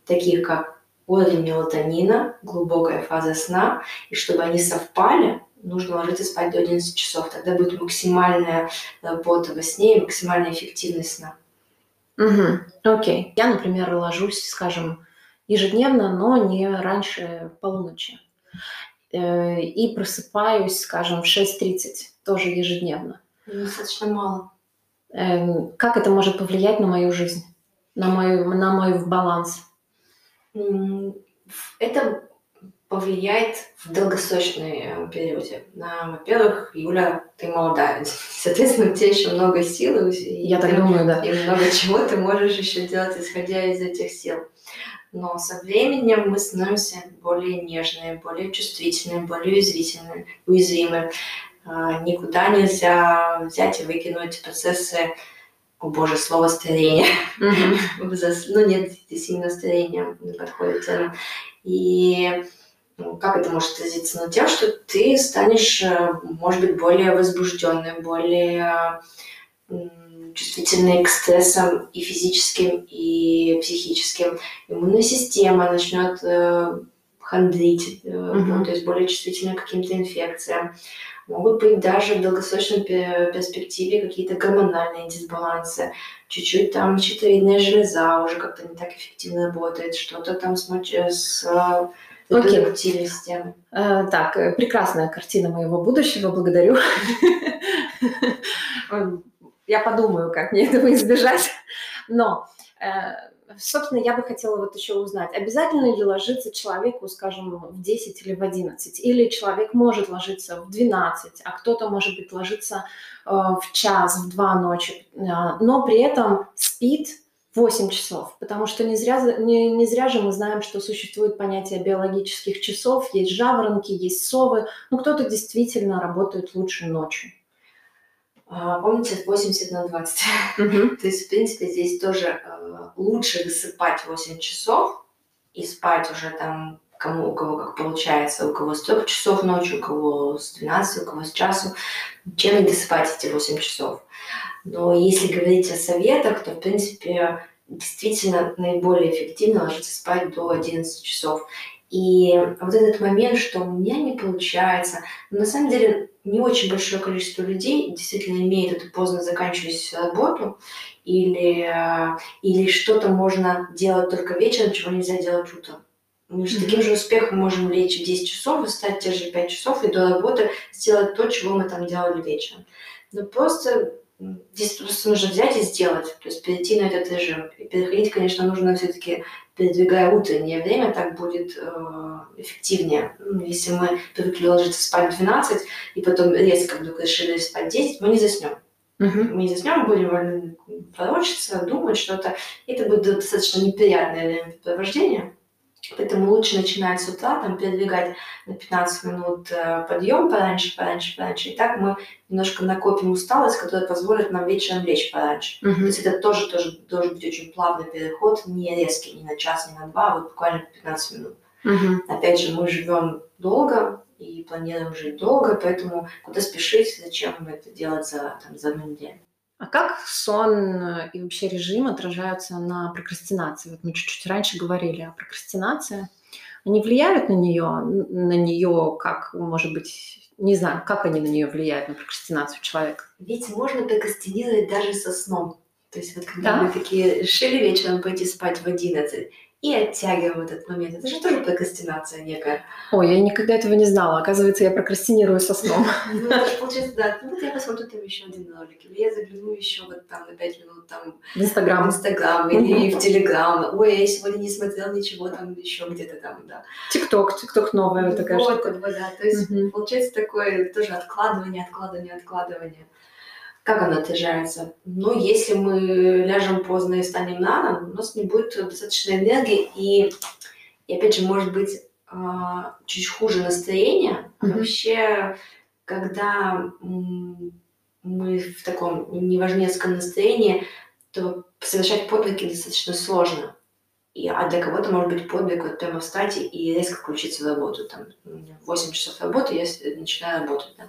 таких как уровень мелатонина, глубокая фаза сна, и чтобы они совпали, нужно ложиться спать до 11 часов. Тогда будет максимальная работа во сне и максимальная эффективность сна. Угу, окей. Я, например, ложусь, скажем, ежедневно, но не раньше полуночи. Э, и просыпаюсь, скажем, в 6.30, тоже ежедневно. Достаточно мало. Эм, как это может повлиять на мою жизнь, на мой, на мой баланс? Это повлияет в долгосрочной периоде? На, во-первых, Юля, ты молодая, соответственно, у тебя еще много сил. И Я так думаю, да. И много чего ты можешь еще делать, исходя из этих сил. Но со временем мы становимся более нежные, более чувствительные, более уязвительные, уязвимы. А, никуда нельзя взять и выкинуть процессы о боже, слово старение. Mm-hmm. ну, нет здесь именно старение не подходит термин. И ну, как это может отразиться? Ну, тем, что ты станешь, э, может быть, более возбужденным, более чувствительной к стрессам и физическим, и психическим. Иммунная система начнет э, хандрить, mm-hmm. то есть более чувствительна к каким-то инфекциям. Могут быть даже в долгосрочной перспективе какие-то гормональные дисбалансы. Чуть-чуть там щитовидная железа уже как-то не так эффективно работает, что-то там с, с репродуктивной системой. Э, так, э, прекрасная картина моего будущего, благодарю. Я подумаю, как мне этого избежать. Но э, собственно, я бы хотела вот еще узнать, обязательно ли ложиться человеку, скажем, в 10 или в 11? Или человек может ложиться в 12, а кто-то, может быть, ложится э, в час, в 2 ночи, э, но при этом спит 8 часов, потому что не зря, не, не зря же мы знаем, что существует понятие биологических часов, есть жаворонки, есть совы, но кто-то действительно работает лучше ночью. А, помните, 80 на 20. Uh-huh. То есть, в принципе, здесь тоже э, лучше высыпать 8 часов и спать уже там кому у кого как получается, у кого с 3 часов ночью, у кого с 12, у кого с часу, чем и досыпать эти 8 часов. Но если говорить о советах, то, в принципе, действительно наиболее эффективно ложиться спать до 11 часов. И вот этот момент, что у меня не получается, на самом деле не очень большое количество людей действительно имеет эту поздно заканчивающуюся работу, или, э, или что-то можно делать только вечером, чего нельзя делать утром. Мы же mm-hmm. таким же успехом можем лечь в 10 часов, встать те же 5 часов и до работы сделать то, чего мы там делали вечером. Но просто здесь просто нужно взять и сделать, то есть перейти на этот режим. И переходить, конечно, нужно все-таки передвигая утреннее время, так будет э, эффективнее. Ну, если мы привыкли ложиться спать в 12, и потом резко вдруг решили спать 10, мы не заснем. Uh-huh. Мы не заснем, будем ворочаться, думать что-то. Это будет достаточно неприятное времяпрепровождение. Поэтому лучше начинать с утра, там, передвигать на 15 минут э, подъем пораньше, пораньше, пораньше. И так мы немножко накопим усталость, которая позволит нам вечером лечь пораньше. Uh-huh. То есть это тоже, тоже должен быть очень плавный переход, не резкий, ни на час, ни на два, а вот буквально 15 минут. Uh-huh. Опять же, мы живем долго и планируем жить долго, поэтому куда спешить, зачем это делать за, там, за одну неделю. А как сон э, и вообще режим отражаются на прокрастинации? Вот мы чуть-чуть раньше говорили о прокрастинации. Они влияют на нее, на нее как, может быть, не знаю, как они на нее влияют, на прокрастинацию человека? Ведь можно прокрастинировать даже со сном. То есть вот когда да? мы такие решили вечером пойти спать в 11, и оттягиваем этот момент. Это же тоже прокрастинация некая. Ой, я никогда этого не знала. Оказывается, я прокрастинирую со сном. Ну, получается, да. Ну, вот я посмотрю там еще один ролик. Или я загляну еще вот там на 5 минут там в Инстаграм. В Инстаграм или в Телеграм. Ой, я сегодня не смотрел ничего там еще где-то там, да. ТикТок, ТикТок новая такая штука. Вот, да. То есть получается такое тоже откладывание, откладывание, откладывание. Как она отражается? Ну, если мы ляжем поздно и встанем рано, у нас не будет достаточно энергии, и, и опять же, может быть, а, чуть хуже настроение. Mm-hmm. Вообще, когда мы в таком неважнецком настроении, то совершать подвиги достаточно сложно. И, а для кого-то может быть подвиг вот прямо встать и резко включиться в работу. Там, 8 часов работы, я начинаю работать. Да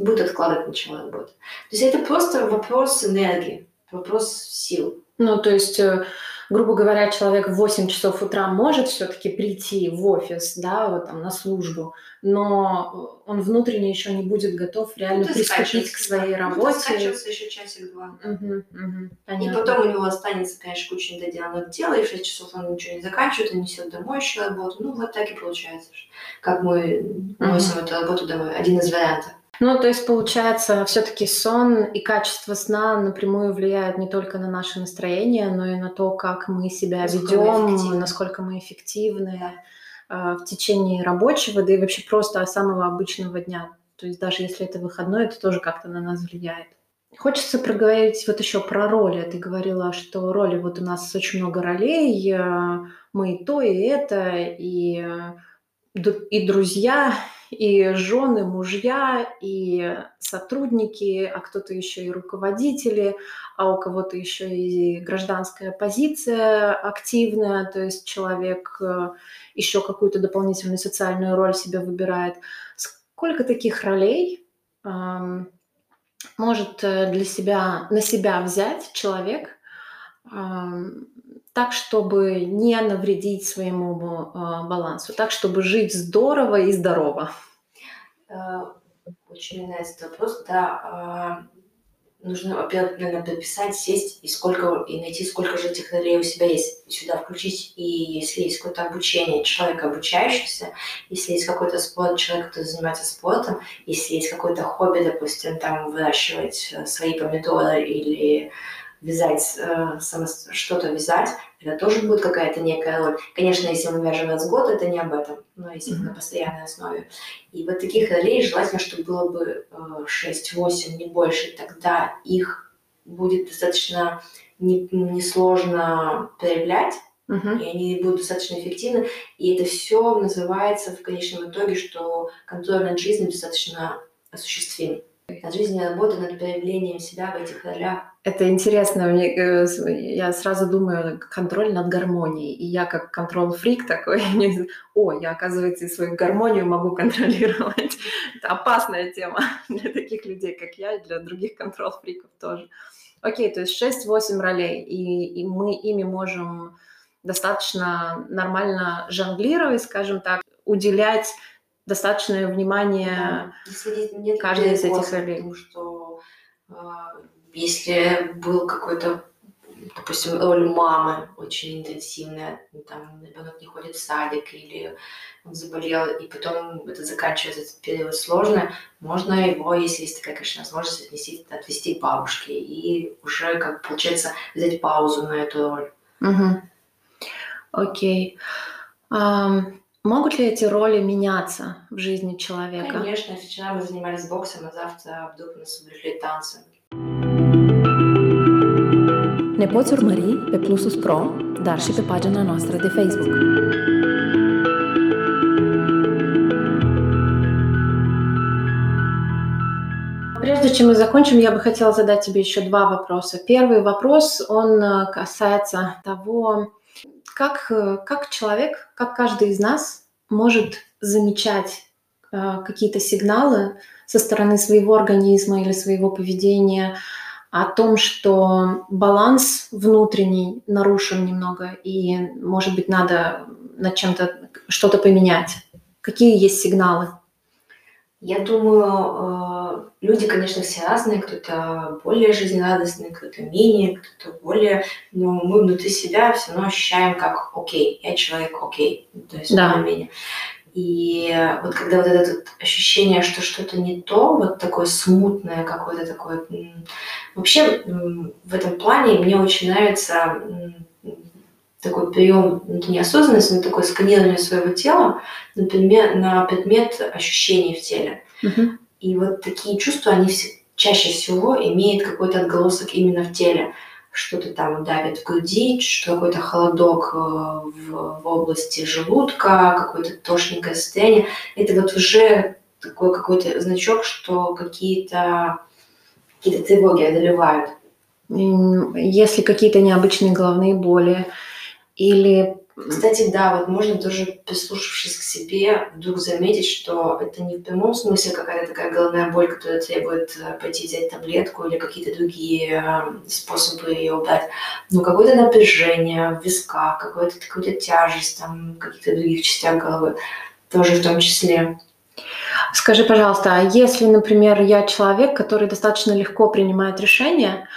будет откладывать начало работы. То есть это просто вопрос энергии, вопрос сил. Ну, то есть, э, грубо говоря, человек в 8 часов утра может все-таки прийти в офис, да, вот там на службу, но он внутренне еще не будет готов реально ну, приступить к своей работе. Скачиваться еще часик-два. Угу, угу, и потом у него останется, конечно, куча недоделанных дел, и в 6 часов он ничего не заканчивает, он несет домой еще работу. Ну, вот так и получается, как мы носим угу. эту работу домой. Один из вариантов. Ну, то есть, получается, все-таки сон и качество сна напрямую влияют не только на наше настроение, но и на то, как мы себя насколько ведем, мы насколько мы эффективны. а, в течение рабочего, да и вообще просто самого обычного дня. То есть даже если это выходной, это тоже как-то на нас влияет. Хочется проговорить вот еще про роли. Ты говорила, что роли, вот у нас очень много ролей, э, мы и то, и это, и, э, и друзья, и жены, мужья, и сотрудники, а кто-то еще и руководители, а у кого-то еще и гражданская позиция активная, то есть человек э, еще какую-то дополнительную социальную роль себе выбирает. Сколько таких ролей эм, может э, для себя, на себя взять человек эм, так, чтобы не навредить своему э, балансу, так, чтобы жить здорово и здорово? Э, очень нравится этот вопрос. Да, а, нужно, во-первых, наверное, подписать, сесть и сколько и найти, сколько же ролей у себя есть, сюда включить. И если есть какое-то обучение человека, обучающегося, если есть какой-то спорт, человек, который занимается спортом, если есть какое-то хобби, допустим, там выращивать э, свои помидоры или вязать, э, что-то вязать, это тоже будет какая-то некая роль. Конечно, если мы вяжем раз в год, это не об этом, но если mm-hmm. на постоянной основе. И вот таких ролей желательно, чтобы было бы 6-8, не больше, тогда их будет достаточно несложно не проявлять, Uh-huh. и они будут достаточно эффективны. И это все называется в конечном итоге, что контроль над жизнью достаточно осуществим. Над жизнью работа над проявлением себя в этих ролях это интересно, мне, э, я сразу думаю, контроль над гармонией. И я как контрол-фрик такой, о, я, оказывается, свою гармонию могу контролировать. Это опасная тема для таких людей, как я, и для других контрол-фриков тоже. Окей, то есть 6-8 ролей, и, и мы ими можем достаточно нормально жонглировать, скажем так, уделять достаточное внимание да, каждой из этих ролей. Потому что а, если был какой-то, допустим, роль мамы очень интенсивная, там ребенок не ходит в садик или он заболел, и потом это заканчивается этот период сложно, можно его, если есть такая, конечно, возможность, отнести, отвести к бабушке и уже, как получается, взять паузу на эту роль. Угу. Окей. Um, могут ли эти роли меняться в жизни человека? Конечно. Вчера мы занимались боксом, а завтра вдруг нас увлекли танцем. Ne poți urmări pe Plusus Pro, dar și pe pagina noastră de Facebook. Прежде чем мы закончим, я бы хотела задать тебе еще два вопроса. Первый вопрос, он э, касается того, как, э, как человек, как каждый из нас может замечать э, какие-то сигналы со стороны своего организма или своего поведения, о том, что баланс внутренний нарушен немного, и, может быть, надо над чем-то что-то поменять. Какие есть сигналы? Я думаю, э, люди, конечно, все разные, кто-то более жизнерадостный, кто-то менее, кто-то более, но мы внутри себя все равно ощущаем как окей, я человек окей, то есть да. более-менее. И вот когда вот это вот ощущение, что что-то не то, вот такое смутное какое-то такое... Вообще в этом плане мне очень нравится такой прием это неосознанности, но такое сканирование своего тела, например, на предмет ощущений в теле. Uh-huh. И вот такие чувства, они все, чаще всего имеют какой-то отголосок именно в теле что-то там давит в груди, что какой-то холодок э, в, в области желудка, какое-то тошненькое состояние. Это вот уже такой какой-то значок, что какие-то какие тревоги одолевают. Если какие-то необычные головные боли или кстати, да, вот можно тоже, прислушавшись к себе, вдруг заметить, что это не в прямом смысле какая-то такая головная боль, которая требует э, пойти взять таблетку или какие-то другие э, способы ее убрать, но какое-то напряжение в висках, какая-то какая тяжесть там в каких-то других частях головы, тоже в том числе. Скажи, пожалуйста, а если, например, я человек, который достаточно легко принимает решения,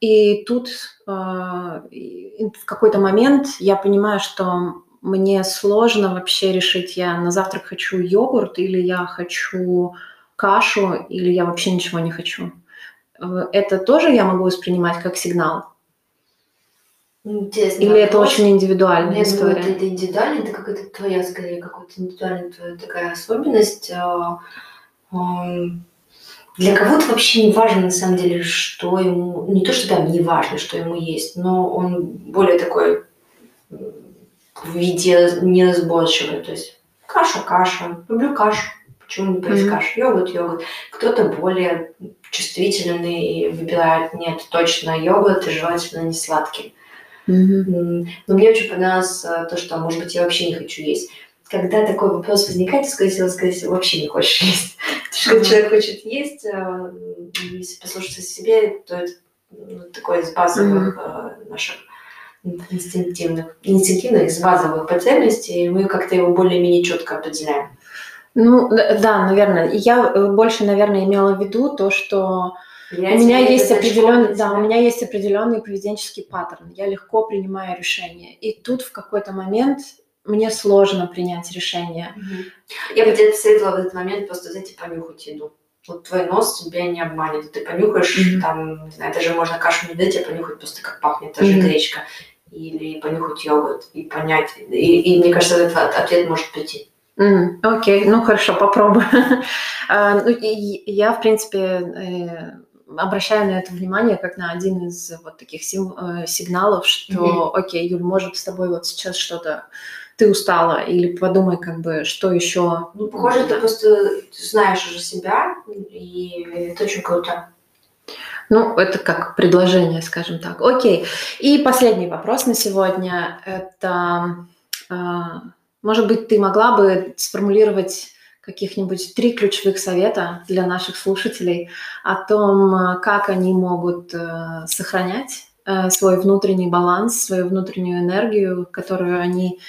и тут в какой-то момент я понимаю, что мне сложно вообще решить, я на завтрак хочу йогурт или я хочу кашу, или я вообще ничего не хочу. Э, это тоже я могу воспринимать как сигнал? Интересный Или это вопрос. очень индивидуальная думаю, история? это, это индивидуально, это какая-то твоя, скорее, какая-то индивидуальная твоя такая особенность. Для кого-то вообще не важно, на самом деле, что ему... Не то, что там не важно, что ему есть, но он более такой в виде неразборчивый. То есть каша, каша. Люблю кашу. Почему не поесть Мгм. кашу? Йогурт, йогурт. Кто-то более чувствительный и выбирает, нет, точно йогурт и желательно не сладкий. М, Но мне очень понравилось э, то, что, может быть, я вообще не хочу есть. Когда такой вопрос возникает, скорее всего, скорее всего, вообще не хочешь есть. Потому что когда человек хочет есть, э, если послушаться себе, то это ну, такое из базовых э, наших инстинктивных, инстинктивных, из базовых потребностей, и мы как-то его более-менее четко определяем. Ну, да, наверное. Я э, больше, наверное, имела в виду то, что у Влияет меня есть определенный, да, у меня есть определенный поведенческий паттерн. Я легко принимаю решения. И тут в какой-то момент мне сложно принять решение. Мгм. Я бы где-то советовала в этот момент просто взять и понюхать еду. Вот твой нос тебя не обманет. Ты понюхаешь, Мгм. там, не знаю, даже можно кашу не дать, а понюхать просто как пахнет та же Мгм. гречка. Или понюхать йогурт и понять. И, и мне кажется, этот от- ответ может прийти. Окей, ну хорошо, попробую. А, ну, и- я, в принципе, э, обращаю на это внимание как на один из вот таких сим- э, сигналов, что, окей, Юль, может с тобой вот сейчас что-то ты устала, или подумай, как бы, что еще. Ну, похоже, ты просто знаешь уже себя, и это очень круто. Ну, это как предложение, скажем так. Окей. И последний вопрос на сегодня. Это, а, может быть, ты могла бы сформулировать каких-нибудь три ключевых совета для наших слушателей о том, как они могут э, сохранять э, свой внутренний баланс, свою внутреннюю энергию, которую они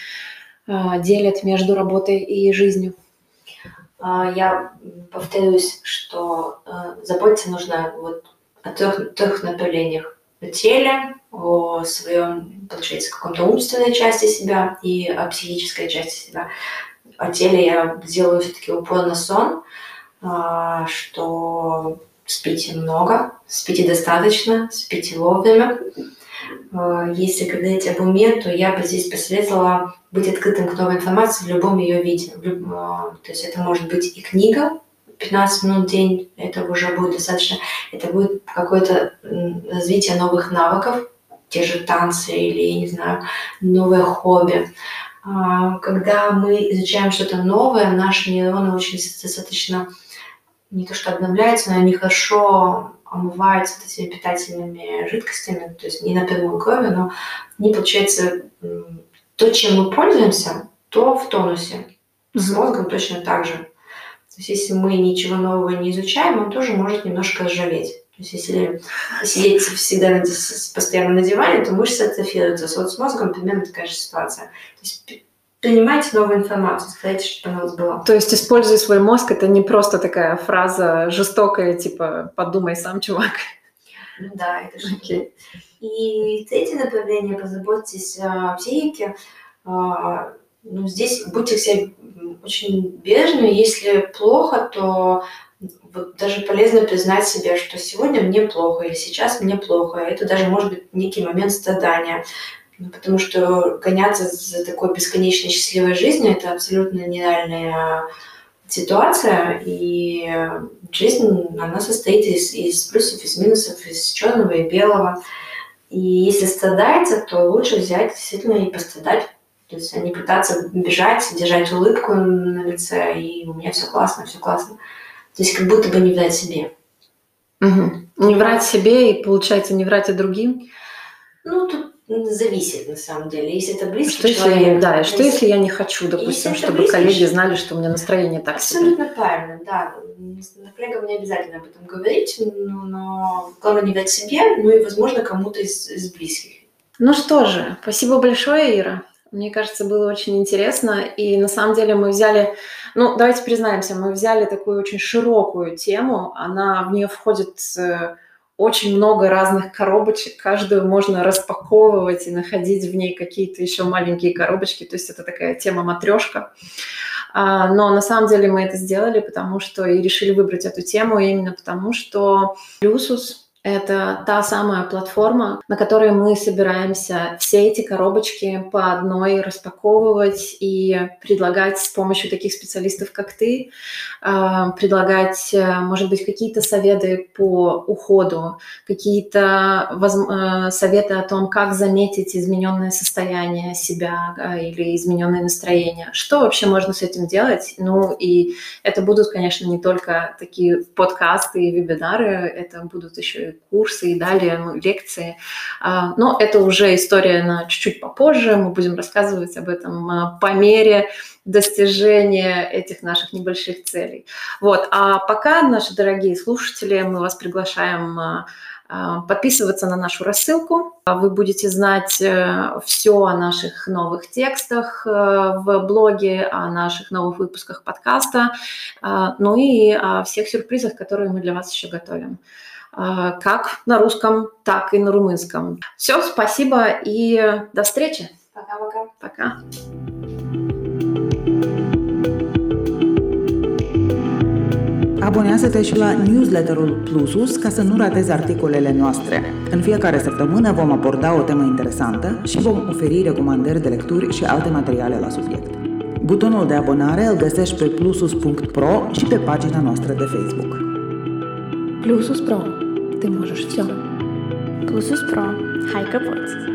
делят между работой и жизнью. А, Я повторюсь, что э, заботиться нужно вот о трех, трех направлениях. О теле, о своем, получается, каком-то умственной части себя и о психической части себя. О теле я делаю все-таки упор на сон, а, что спите много, спите достаточно, спите вовремя. А, Если говорить об уме, то я бы здесь посоветовала быть открытым к новой информации в любом ее виде. А, То есть это может быть и книга, 15 минут в день, этого уже будет достаточно. Это будет какое-то развитие новых навыков, те же танцы или, я не знаю, новое хобби. А, Когда мы изучаем что-то новое, наши нейроны очень достаточно не то что обновляются, но они хорошо омываются вот этими питательными жидкостями, то есть не напрямую кровью, но они, получается, то, чем мы пользуемся, то в тонусе. С мозгом точно так же. То есть если мы ничего нового не изучаем, он тоже может немножко ржаветь. То есть если сидеть всегда на постоянно на диване, то мышцы атрофируются. Вот с мозгом примерно такая же ситуация. То есть принимайте новую информацию, старайтесь, чтобы она у вас была. То есть используй свой мозг, это не просто такая фраза жестокая, типа «подумай сам, чувак». Ну да, это же. Окей. И третье направление, позаботьтесь о психике. А, Ну, здесь будьте м, очень бережными. Если плохо, то вот даже полезно признать себе, что сегодня мне плохо или сейчас мне плохо. Это даже может быть некий момент страдания. Ну, Потому что гоняться за такой бесконечно счастливой жизнью – это абсолютно нереальная ситуация. И жизнь, она состоит из, из плюсов, из минусов, из черного и белого. И если страдается, то лучше взять действительно и пострадать. То есть а не пытаться бежать, держать улыбку на лице, и у меня все классно, все классно. То есть как будто бы не врать себе. Мгм. Не врать себе и, получается, не врать и другим. Ну, тут зависит на самом деле. Если это близкий Что если, человек... я, да, и что если- если я не хочу, допустим, Если чтобы близкий коллеги знали, что у меня настроение так себе? Абсолютно правильно, да. Коллегам не обязательно об этом говорить, но, но главное не дать себе, ну и, возможно, кому-то из, из близких. Ну что же, спасибо большое, Ира. Мне кажется, было очень интересно. И на самом деле мы взяли, ну, давайте признаемся, мы взяли такую очень широкую тему. Она, в нее входит э, очень много разных коробочек. Каждую можно распаковывать и находить в ней какие-то еще маленькие коробочки. То есть это такая тема матрешка. А, Но на самом деле мы это сделали, потому что и решили выбрать эту тему именно потому, что Люсус Это та самая платформа, на которой мы собираемся все эти коробочки по одной распаковывать и предлагать с помощью таких специалистов, как ты, а, предлагать, э, может быть, какие-то советы по уходу, какие-то э, советы о том, как заметить измененное состояние себя или измененное настроение. Что вообще можно с этим делать? Ну и это будут, конечно, не только такие подкасты и вебинары, это будут еще и курсы и далее ну, лекции. А, но это уже история на чуть-чуть попозже. Мы будем рассказывать об этом а, по мере достижения этих наших небольших целей. Вот. А пока, наши дорогие слушатели, мы вас приглашаем а, подписываться на нашу рассылку. Вы будете знать э, все о наших новых текстах э, в блоге, о наших новых выпусках подкаста, ну и о всех сюрпризах, которые мы для вас еще готовим. А, как на русском, так и на румынском. Все, спасибо и до встречи. Пока-пока. Пока. Abonează-te și la newsletterul Plusus ca să nu ratezi articolele noastre. În fiecare săptămână vom aborda o temă interesantă și vom oferi recomandări de lecturi și alte materiale la subiect. Butonul de abonare îl găsești pe plusus.pro și pe pagina noastră de Facebook. Plusus Pro. Ты можешь все. Плюсус Про. Хайка Поц.